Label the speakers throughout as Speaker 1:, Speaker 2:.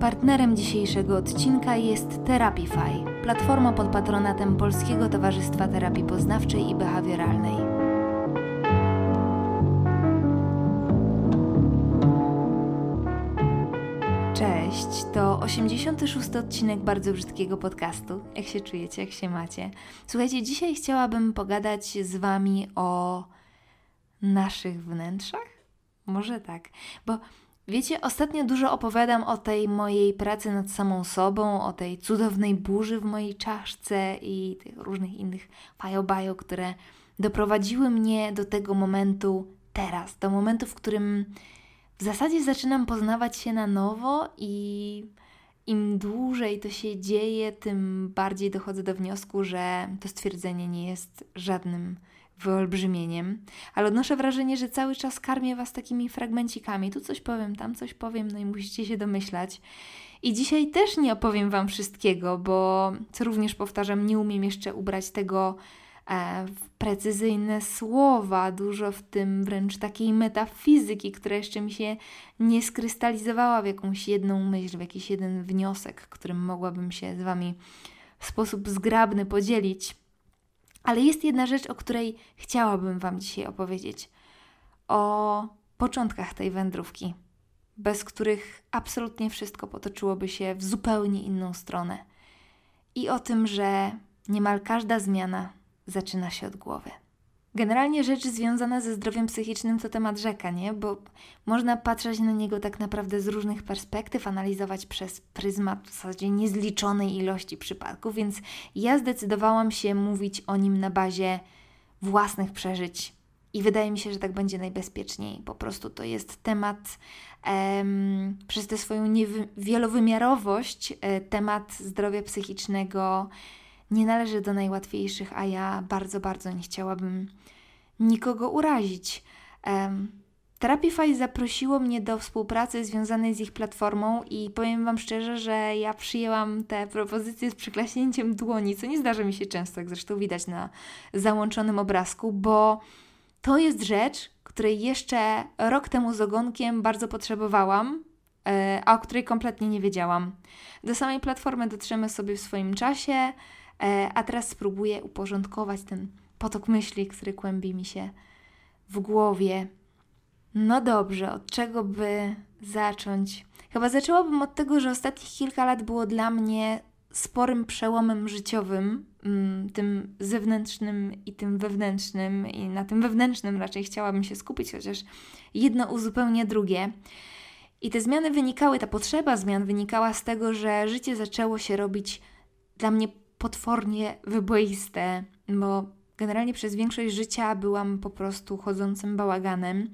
Speaker 1: Partnerem dzisiejszego odcinka jest Therapify, platforma pod patronatem Polskiego Towarzystwa Terapii Poznawczej i Behawioralnej. Cześć, to 86 odcinek bardzo brzydkiego podcastu. Jak się czujecie, jak się macie? Słuchajcie, dzisiaj chciałabym pogadać z Wami o naszych wnętrzach? Może tak, bo Wiecie, ostatnio dużo opowiadam o tej mojej pracy nad samą sobą, o tej cudownej burzy w mojej czaszce i tych różnych innych fajobajo, które doprowadziły mnie do tego momentu teraz, do momentu, w którym w zasadzie zaczynam poznawać się na nowo i im dłużej to się dzieje, tym bardziej dochodzę do wniosku, że to stwierdzenie nie jest żadnym wyolbrzymieniem, ale odnoszę wrażenie, że cały czas karmię Was takimi fragmencikami. Tu coś powiem, tam coś powiem, no i musicie się domyślać. I dzisiaj też nie opowiem Wam wszystkiego, bo co również powtarzam, nie umiem jeszcze ubrać tego e, w precyzyjne słowa, dużo w tym wręcz takiej metafizyki, która jeszcze mi się nie skrystalizowała w jakąś jedną myśl, w jakiś jeden wniosek, którym mogłabym się z Wami w sposób zgrabny podzielić. Ale jest jedna rzecz, o której chciałabym Wam dzisiaj opowiedzieć. O początkach tej wędrówki, bez których absolutnie wszystko potoczyłoby się w zupełnie inną stronę. I o tym, że niemal każda zmiana zaczyna się od głowy. Generalnie rzecz związana ze zdrowiem psychicznym to temat rzeka, nie? Bo można patrzeć na niego tak naprawdę z różnych perspektyw, analizować przez pryzmat w zasadzie niezliczonej ilości przypadków, więc ja zdecydowałam się mówić o nim na bazie własnych przeżyć. I wydaje mi się, że tak będzie najbezpieczniej. Po prostu to jest temat em, przez tę swoją wielowymiarowość, e, temat zdrowia psychicznego nie należy do najłatwiejszych, a ja bardzo, bardzo nie chciałabym nikogo urazić. Um, Therapify zaprosiło mnie do współpracy związanej z ich platformą i powiem Wam szczerze, że ja przyjęłam te propozycje z przyklaśnięciem dłoni, co nie zdarza mi się często, jak zresztą widać na załączonym obrazku, bo to jest rzecz, której jeszcze rok temu z ogonkiem bardzo potrzebowałam, e, a o której kompletnie nie wiedziałam. Do samej platformy dotrzemy sobie w swoim czasie, a teraz spróbuję uporządkować ten potok myśli, który kłębi mi się w głowie. No dobrze, od czego by zacząć? Chyba zaczęłabym od tego, że ostatnich kilka lat było dla mnie sporym przełomem życiowym, mm, tym zewnętrznym i tym wewnętrznym, i na tym wewnętrznym raczej chciałabym się skupić, chociaż jedno uzupełnia drugie. I te zmiany wynikały, ta potrzeba zmian wynikała z tego, że życie zaczęło się robić dla mnie potwornie wyboiste, bo generalnie przez większość życia byłam po prostu chodzącym bałaganem.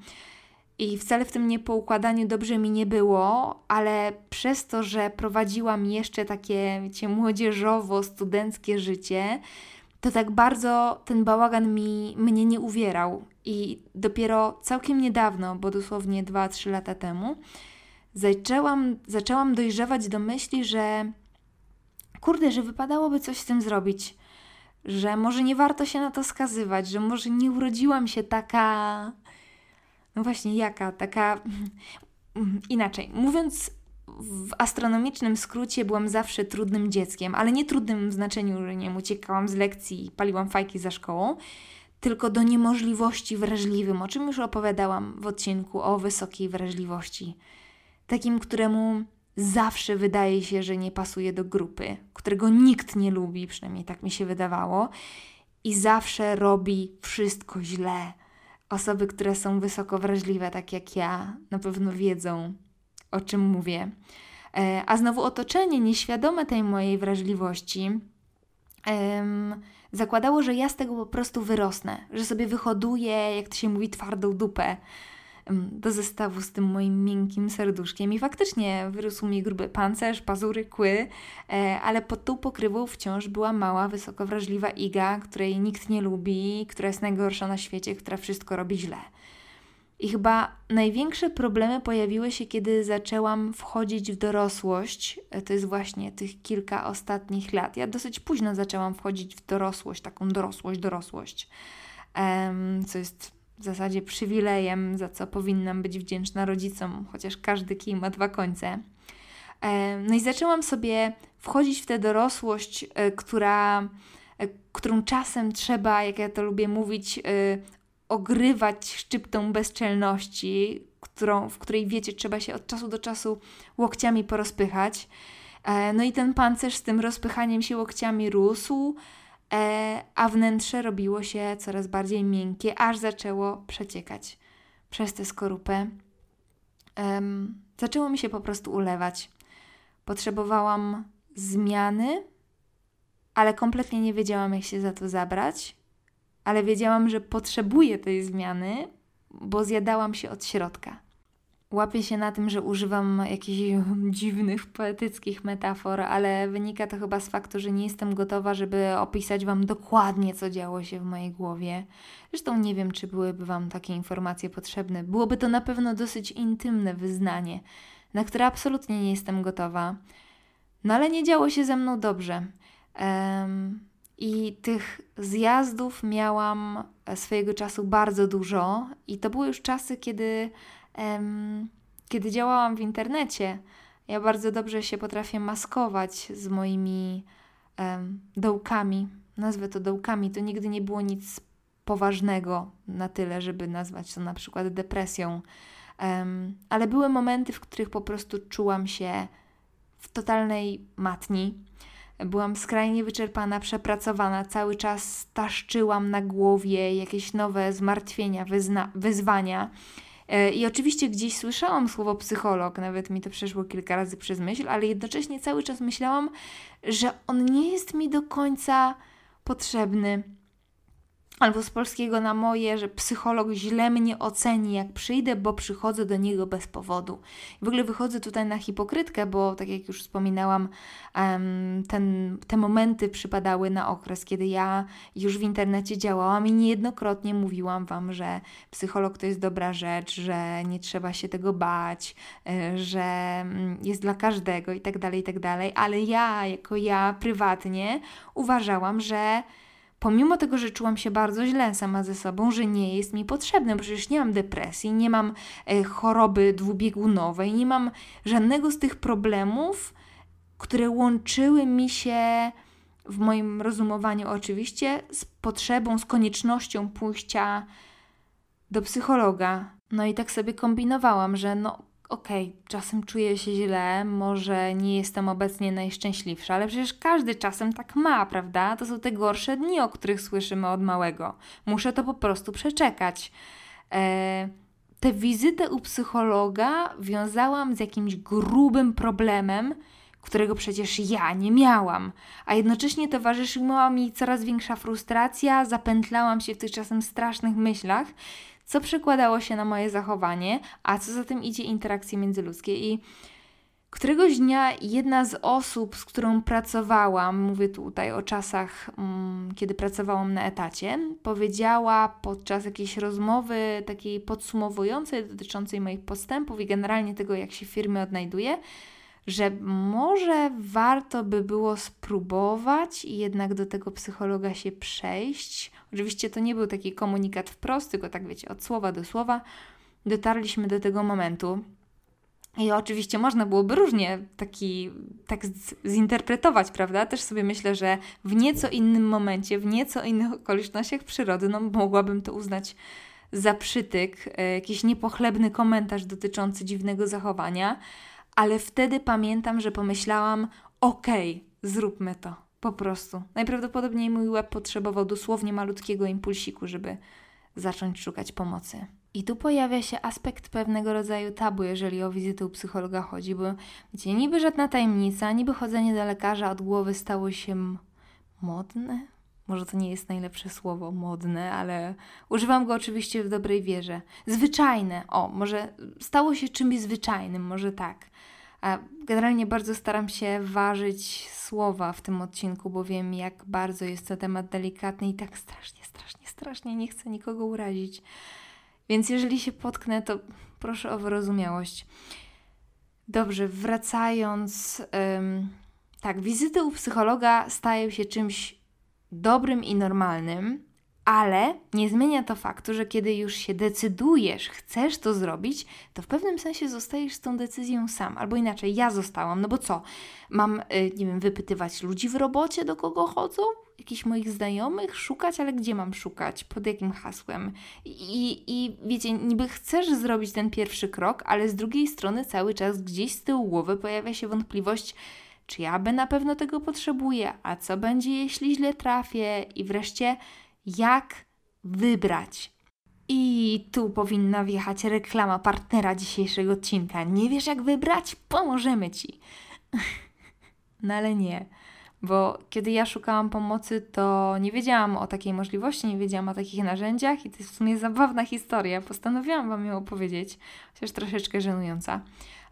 Speaker 1: I wcale w tym niepoukładaniu dobrze mi nie było, ale przez to, że prowadziłam jeszcze takie, wiecie, młodzieżowo-studenckie życie, to tak bardzo ten bałagan mi, mnie nie uwierał. I dopiero całkiem niedawno, bo dosłownie 2-3 lata temu, zaczęłam, zaczęłam dojrzewać do myśli, że kurde, że wypadałoby coś z tym zrobić, że może nie warto się na to skazywać, że może nie urodziłam się taka. No właśnie, jaka? Taka. Inaczej. Mówiąc w astronomicznym skrócie, byłam zawsze trudnym dzieckiem, ale nie trudnym w znaczeniu, że nie uciekałam z lekcji i paliłam fajki za szkołą, tylko do niemożliwości wrażliwym, o czym już opowiadałam w odcinku o wysokiej wrażliwości. Takim, któremu zawsze wydaje się, że nie pasuje do grupy, którego nikt nie lubi, przynajmniej tak mi się wydawało, i zawsze robi wszystko źle. Osoby, które są wysoko wrażliwe, tak jak ja, na pewno wiedzą, o czym mówię. E, a znowu otoczenie nieświadome tej mojej wrażliwości um, zakładało, że ja z tego po prostu wyrosnę, że sobie wyhoduję, jak to się mówi, twardą dupę do zestawu z tym moim miękkim serduszkiem i faktycznie wyrósł mi gruby pancerz, pazury, kły, e, ale pod tą pokrywą wciąż była mała, wysoko wrażliwa Iga, której nikt nie lubi, która jest najgorsza na świecie, która wszystko robi źle. I chyba największe problemy pojawiły się, kiedy zaczęłam wchodzić w dorosłość. E, to jest właśnie tych kilka ostatnich lat. Ja dosyć późno zaczęłam wchodzić w dorosłość, taką dorosłość, dorosłość, co jest w zasadzie przywilejem, za co powinnam być wdzięczna rodzicom, chociaż każdy kij ma dwa końce. No i zaczęłam sobie wchodzić w tę dorosłość, która, którą czasem trzeba, jak ja to lubię mówić, ogrywać szczyptą bezczelności, którą, w której wiecie, trzeba się od czasu do czasu łokciami porozpychać. E, no i ten pancerz z tym rozpychaniem się łokciami rósł, e, a wnętrze robiło się coraz bardziej miękkie, aż zaczęło przeciekać przez tę skorupę. zaczęło mi się po prostu ulewać. Potrzebowałam zmiany, ale kompletnie nie wiedziałam, jak się za to zabrać. Ale wiedziałam, że potrzebuję tej zmiany, bo zjadałam się od środka. Łapię się na tym, że używam jakichś dziwnych, poetyckich metafor, ale wynika to chyba z faktu, że nie jestem gotowa, żeby opisać Wam dokładnie, co działo się w mojej głowie. Zresztą nie wiem, czy byłyby Wam takie informacje potrzebne. Byłoby to na pewno dosyć intymne wyznanie, na które absolutnie nie jestem gotowa. No ale nie działo się ze mną dobrze. Um, I tych zjazdów miałam swojego czasu bardzo dużo, i to były już czasy, kiedy kiedy działałam w internecie, ja bardzo dobrze się potrafię maskować z moimi dołkami. Nazwę to dołkami. To nigdy nie było nic poważnego na tyle, żeby nazwać to na przykład depresją. ale były momenty, w których po prostu czułam się w totalnej matni. Byłam skrajnie wyczerpana, przepracowana, cały czas taszczyłam na głowie jakieś nowe zmartwienia, wyzwania. E, I oczywiście gdzieś słyszałam słowo psycholog, nawet mi to przeszło kilka razy przez myśl, ale jednocześnie cały czas myślałam, że on nie jest mi do końca potrzebny albo z polskiego na moje, że psycholog źle mnie oceni, jak przyjdę, bo przychodzę do niego bez powodu. W ogóle wychodzę tutaj na hipokrytkę, bo tak jak już wspominałam, ten, te momenty przypadały na okres, kiedy ja już w internecie działałam i niejednokrotnie mówiłam Wam, że psycholog to jest dobra rzecz, że nie trzeba się tego bać, e, że mm, jest dla każdego i tak dalej, i tak dalej, ale ja, jako ja prywatnie uważałam, że pomimo tego, że czułam się bardzo źle sama ze sobą, że nie jest mi potrzebne, bo przecież nie mam depresji, nie mam e, choroby dwubiegunowej, nie mam żadnego z tych problemów, które łączyły mi się w moim rozumowaniu oczywiście z potrzebą, z koniecznością pójścia do psychologa. No i tak sobie kombinowałam, że no okej, okay, czasem czuję się źle, może nie jestem obecnie najszczęśliwsza, ale przecież każdy czasem tak ma, prawda? To są te gorsze dni, o których słyszymy od małego. Muszę to po prostu przeczekać. E, tę wizytę u psychologa wiązałam z jakimś grubym problemem, którego przecież ja nie miałam, a jednocześnie towarzyszyła mi coraz większa frustracja, zapętlałam się w tych czasem strasznych myślach, co przekładało się na moje zachowanie, a co za tym idzie interakcje międzyludzkie. I któregoś dnia jedna z osób, z którą pracowałam, mówię tutaj o czasach, mm, kiedy pracowałam na etacie, powiedziała podczas jakiejś rozmowy takiej podsumowującej, dotyczącej moich postępów i generalnie tego, jak się w firmie odnajduję, że może warto by było spróbować i jednak do tego psychologa się przejść. Oczywiście to nie był taki komunikat wprost, tylko tak wiecie, od słowa do słowa dotarliśmy do tego momentu. I oczywiście można byłoby różnie taki tak zinterpretować, prawda? Też sobie myślę, że w nieco innym momencie, w nieco innych okolicznościach przyrody, no mogłabym to uznać za przytyk, e, jakiś niepochlebny komentarz dotyczący dziwnego zachowania, ale wtedy pamiętam, że pomyślałam: okej, okay, zróbmy to. Po prostu. Najprawdopodobniej mój łeb potrzebował dosłownie malutkiego impulsiku, żeby zacząć szukać pomocy. I tu pojawia się aspekt pewnego rodzaju tabu, jeżeli o wizytę u psychologa chodzi, bo wiecie, niby żadna tajemnica, niby chodzenie do lekarza od głowy stało się modne. Może to nie jest najlepsze słowo, modne, ale używam go oczywiście w dobrej wierze. Zwyczajne, o, może stało się czymś zwyczajnym, może tak. A generalnie bardzo staram się ważyć słowa w tym odcinku, bo wiem, jak bardzo jest to temat delikatny i tak strasznie, strasznie, strasznie nie chcę nikogo urazić. Więc jeżeli się potknę, to proszę o wyrozumiałość. Dobrze, wracając. Ym, tak, wizyty u psychologa stają się czymś dobrym i normalnym, ale nie zmienia to faktu, że kiedy już się decydujesz, chcesz to zrobić, to w pewnym sensie zostajesz z tą decyzją sam. Albo inaczej, ja zostałam, no bo co? Mam, y, nie wiem, wypytywać ludzi w robocie, do kogo chodzą? Jakichś moich znajomych? Szukać, ale gdzie mam szukać? Pod jakim hasłem? I, I wiecie, niby chcesz zrobić ten pierwszy krok, ale z drugiej strony cały czas gdzieś z tyłu głowy pojawia się wątpliwość, czy ja by na pewno tego potrzebuję, a co będzie, jeśli źle trafię? I wreszcie jak wybrać. I tu powinna wjechać reklama partnera dzisiejszego odcinka. Nie wiesz, jak wybrać? Pomożemy ci. No ale nie, bo kiedy ja szukałam pomocy, to nie wiedziałam o takiej możliwości, nie wiedziałam o takich narzędziach i to jest w sumie zabawna historia. Postanowiłam Wam ją opowiedzieć, chociaż troszeczkę żenująca.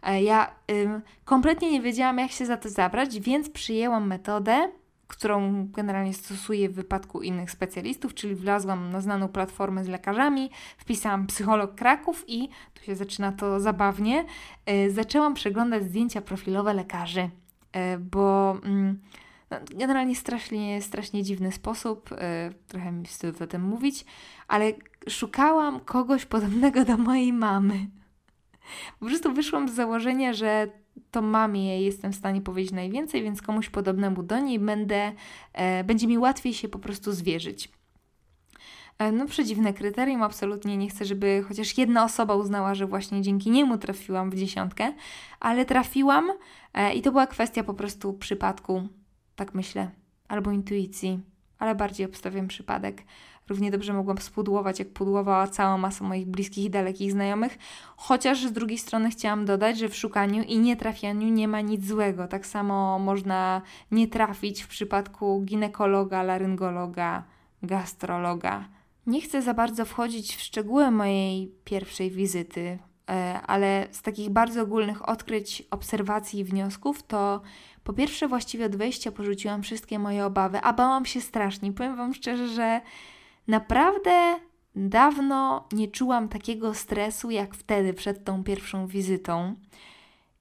Speaker 1: E, ja ym, kompletnie nie wiedziałam, jak się za to zabrać, więc przyjęłam metodę którą generalnie stosuję w wypadku innych specjalistów, czyli wlazłam na znaną platformę z lekarzami, wpisałam psycholog Kraków i tu się zaczyna to zabawnie. Yy, zaczęłam przeglądać zdjęcia profilowe lekarzy, yy, bo yy, generalnie strasznie, strasznie dziwny sposób, y, trochę mi wstyd o tym mówić, ale szukałam kogoś podobnego do mojej mamy. Po prostu wyszłam z założenia, że to mamie jestem w stanie powiedzieć najwięcej, więc komuś podobnemu do niej będę, e, będzie mi łatwiej się po prostu zwierzyć. E, no, przedziwne kryterium, absolutnie nie chcę, żeby chociaż jedna osoba uznała, że właśnie dzięki niemu trafiłam w dziesiątkę, ale trafiłam e, i to była kwestia po prostu przypadku, tak myślę, albo intuicji, ale bardziej obstawiam przypadek. Równie dobrze mogłam spudłować, jak pudłowała cała masa moich bliskich i dalekich znajomych, chociaż z drugiej strony chciałam dodać, że w szukaniu i nietrafianiu nie ma nic złego. Tak samo można nie trafić w przypadku ginekologa, laryngologa, gastrologa. Nie chcę za bardzo wchodzić w szczegóły mojej pierwszej wizyty, e, ale z takich bardzo ogólnych odkryć, obserwacji i wniosków to po pierwsze właściwie od wejścia porzuciłam wszystkie moje obawy, a bałam się strasznie. Powiem Wam szczerze, że Naprawdę dawno nie czułam takiego stresu jak wtedy przed tą pierwszą wizytą.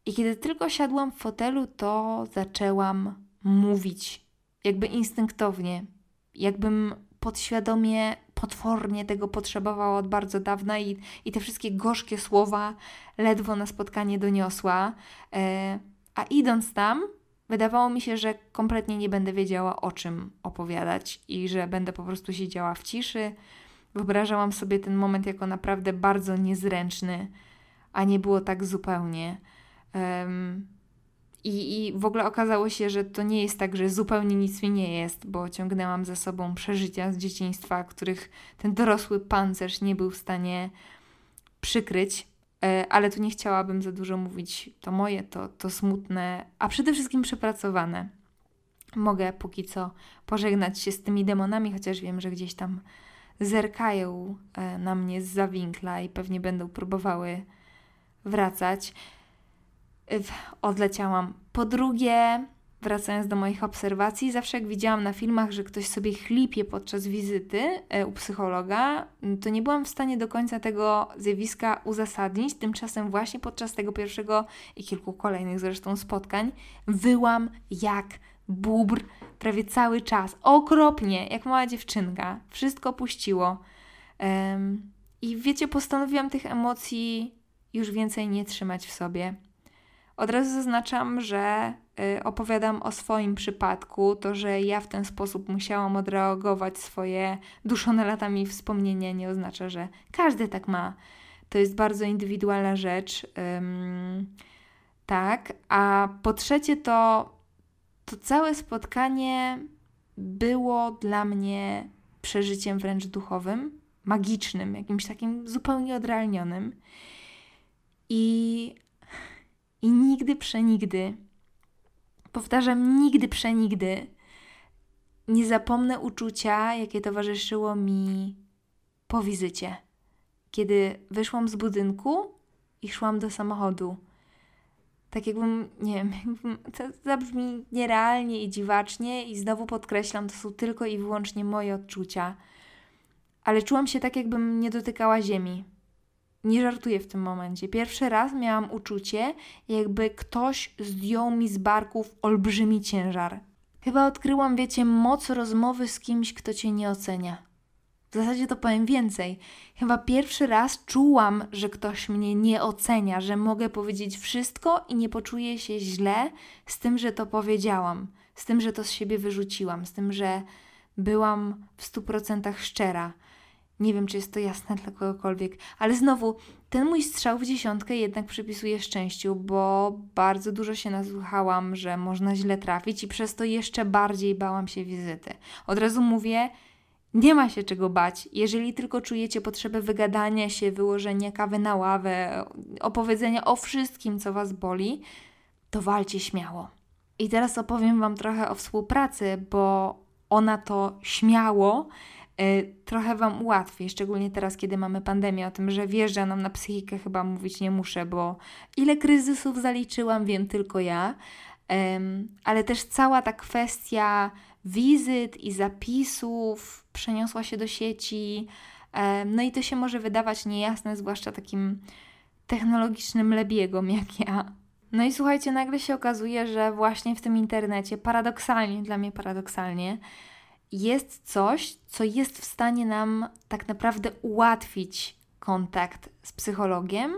Speaker 1: I kiedy tylko siadłam w fotelu, to zaczęłam mówić, jakby instynktownie, jakbym podświadomie, potwornie tego potrzebowała od bardzo dawna i, i te wszystkie gorzkie słowa ledwo na spotkanie doniosła. E, a idąc tam, Wydawało mi się, że kompletnie nie będę wiedziała o czym opowiadać i że będę po prostu siedziała w ciszy. Wyobrażałam sobie ten moment jako naprawdę bardzo niezręczny, a nie było tak zupełnie. Um, i, I w ogóle okazało się, że to nie jest tak, że zupełnie nic mi nie jest, bo ciągnęłam za sobą przeżycia z dzieciństwa, których ten dorosły pancerz nie był w stanie przykryć. E, ale tu nie chciałabym za dużo mówić. To moje, to, to smutne, a przede wszystkim przepracowane. Mogę póki co pożegnać się z tymi demonami, chociaż wiem, że gdzieś tam zerkają e, na mnie z zawinkla i pewnie będą próbowały wracać. E, odleciałam. Po drugie, wracając do moich obserwacji, zawsze jak widziałam na filmach, że ktoś sobie chlipie podczas wizyty e, u psychologa, to nie byłam w stanie do końca tego zjawiska uzasadnić. Tymczasem właśnie podczas tego pierwszego i kilku kolejnych zresztą spotkań wyłam jak bubr prawie cały czas. Okropnie, jak mała dziewczynka. Wszystko puściło. Um, I wiecie, postanowiłam tych emocji już więcej nie trzymać w sobie. Od razu zaznaczam, że y, opowiadam o swoim przypadku, to, że ja w ten sposób musiałam odreagować swoje duszone latami wspomnienia, nie oznacza, że każdy tak ma. To jest bardzo indywidualna rzecz. Tak, a po trzecie, to, to całe spotkanie było dla mnie przeżyciem wręcz duchowym, magicznym, jakimś takim zupełnie odrealnionym. I i nigdy przenigdy, powtarzam, nigdy przenigdy nie zapomnę uczucia, jakie towarzyszyło mi po wizycie. Kiedy wyszłam z budynku i szłam do samochodu. Tak jakbym, nie wiem, to zabrzmi nierealnie i dziwacznie, i znowu podkreślam, to są tylko i wyłącznie moje odczucia. Ale czułam się tak, jakbym nie dotykała ziemi. Nie żartuję w tym momencie. Pierwszy raz miałam uczucie, jakby ktoś zdjął mi z barków olbrzymi ciężar. Chyba odkryłam, wiecie, moc rozmowy z kimś, kto cię nie ocenia. W zasadzie to powiem więcej. Chyba pierwszy raz czułam, że ktoś mnie nie ocenia, że mogę powiedzieć wszystko i nie poczuję się źle z tym, że to powiedziałam, z tym, że to z siebie wyrzuciłam, z tym, że byłam w stu procentach szczera. Nie wiem, czy jest to jasne dla kogokolwiek, ale znowu, ten mój strzał w dziesiątkę jednak przypisuję szczęściu, bo bardzo dużo się nasłuchałam, że można źle trafić i przez to jeszcze bardziej bałam się wizyty. Od razu mówię, nie ma się czego bać. Jeżeli tylko czujecie potrzebę wygadania się, wyłożenia kawy na ławę, opowiedzenia o wszystkim, co Was boli, to walcie śmiało. I teraz opowiem Wam trochę o współpracy, bo ona to śmiało trochę Wam ułatwi, szczególnie teraz, kiedy mamy pandemię, o tym, że wjeżdża nam na psychikę, chyba mówić nie muszę, bo ile kryzysów zaliczyłam, wiem tylko ja, ale też cała ta kwestia wizyt i zapisów przeniosła się do sieci. No i to się może wydawać niejasne, zwłaszcza takim technologicznym lebiegom jak ja. No i słuchajcie, nagle się okazuje, że właśnie w tym internecie, paradoksalnie, dla mnie paradoksalnie, jest coś, co jest w stanie nam tak naprawdę ułatwić kontakt z psychologiem,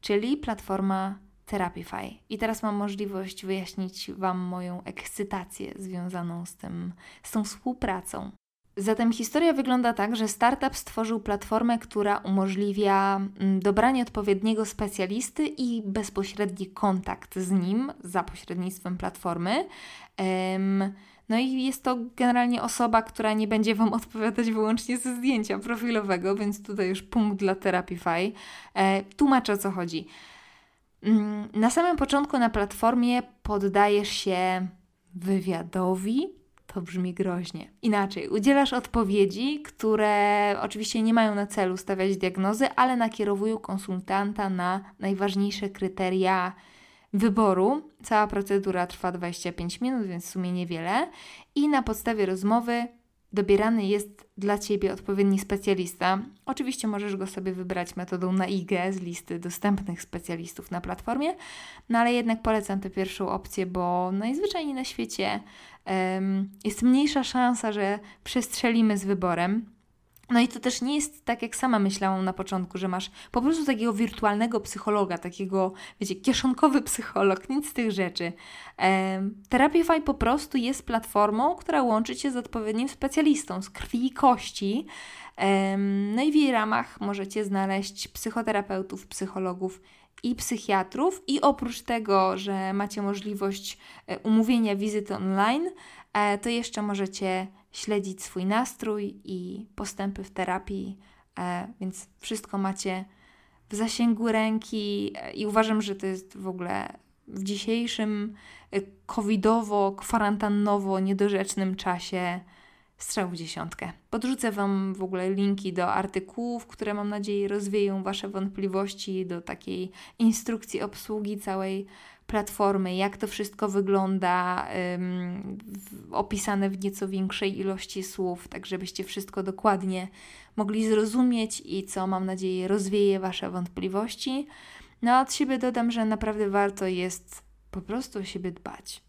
Speaker 1: czyli platforma Therapify. I teraz mam możliwość wyjaśnić Wam moją ekscytację związaną z, tym, z tą współpracą. Zatem historia wygląda tak, że startup stworzył platformę, która umożliwia mm, dobranie odpowiedniego specjalisty i bezpośredni kontakt z nim za pośrednictwem platformy. No i jest to generalnie osoba, która nie będzie Wam odpowiadać wyłącznie ze zdjęcia profilowego, więc tutaj już punkt dla Therapify. E, tłumaczę o co chodzi. Mm, na samym początku na platformie poddajesz się wywiadowi. To brzmi groźnie. Inaczej, udzielasz odpowiedzi, które oczywiście nie mają na celu stawiać diagnozy, ale nakierowują konsultanta na najważniejsze kryteria wyboru. Cała procedura trwa 25 minut, więc w sumie niewiele. I na podstawie rozmowy dobierany jest dla Ciebie odpowiedni specjalista. Oczywiście możesz go sobie wybrać metodą na IG z listy dostępnych specjalistów na platformie, no ale jednak polecam tę pierwszą opcję, bo najzwyczajniej na świecie um, jest mniejsza szansa, że przestrzelimy z wyborem. No i to też nie jest tak, jak sama myślałam na początku, że masz po prostu takiego wirtualnego psychologa, takiego, wiecie, kieszonkowy psycholog, nic z tych rzeczy. E, Therapify po prostu jest platformą, która łączy Cię z odpowiednim specjalistą z krwi i kości. E, no i w jej ramach możecie znaleźć psychoterapeutów, psychologów i psychiatrów. I oprócz tego, że macie możliwość e, umówienia wizyty online, e, to jeszcze możecie śledzić swój nastrój i postępy w terapii, e, więc wszystko macie w zasięgu ręki i uważam, że to jest w ogóle w dzisiejszym covidowo, kwarantannowo, niedorzecznym czasie strzał w dziesiątkę. Podrzucę Wam w ogóle linki do artykułów, które mam nadzieję rozwieją Wasze wątpliwości, do takiej instrukcji obsługi całej platformy, jak to wszystko wygląda, ym, w, opisane w nieco większej ilości słów, tak żebyście wszystko dokładnie mogli zrozumieć i co mam nadzieję rozwieje Wasze wątpliwości. No a od siebie dodam, że naprawdę warto jest po prostu o siebie dbać.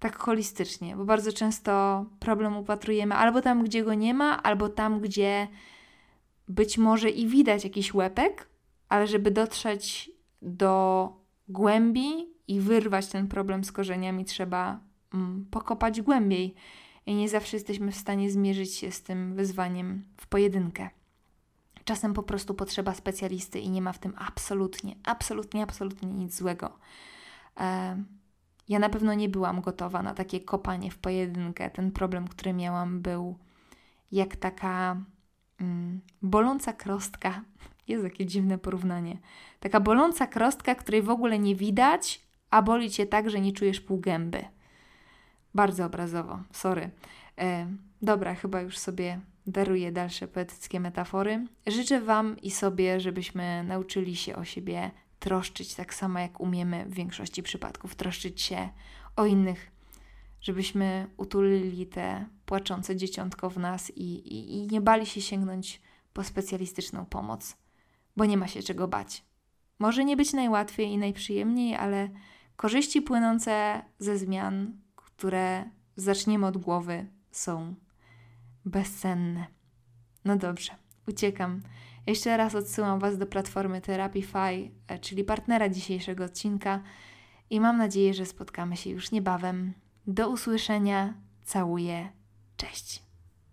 Speaker 1: Tak holistycznie, bo bardzo często problem upatrujemy albo tam, gdzie go nie ma, albo tam, gdzie być może i widać jakiś łepek, ale żeby dotrzeć do głębi i wyrwać ten problem z korzeniami, trzeba mm, pokopać głębiej. I nie zawsze jesteśmy w stanie zmierzyć się z tym wyzwaniem w pojedynkę. Czasem po prostu potrzeba specjalisty i nie ma w tym absolutnie, absolutnie, absolutnie nic złego. E, ja na pewno nie byłam gotowa na takie kopanie w pojedynkę. Ten problem, który miałam, był jak taka mm, boląca krostka. Jest jakie dziwne porównanie. Taka boląca krostka, której w ogóle nie widać, a boli cię tak, że nie czujesz pół gęby. Bardzo obrazowo, sorry. E, dobra, chyba już sobie daruję dalsze poetyckie metafory. Życzę Wam i sobie, żebyśmy nauczyli się o siebie troszczyć tak samo, jak umiemy w większości przypadków troszczyć się o innych, żebyśmy utulili te płaczące dzieciątko w nas i, i, i nie bali się sięgnąć po specjalistyczną pomoc, bo nie ma się czego bać. Może nie być najłatwiej i najprzyjemniej, ale Korzyści płynące ze zmian, które zaczniemy od głowy, są bezcenne. No dobrze, uciekam. Jeszcze raz odsyłam Was do platformy Therapify, e, czyli partnera dzisiejszego odcinka i mam nadzieję, że spotkamy się już niebawem. Do usłyszenia. Całuję. Cześć.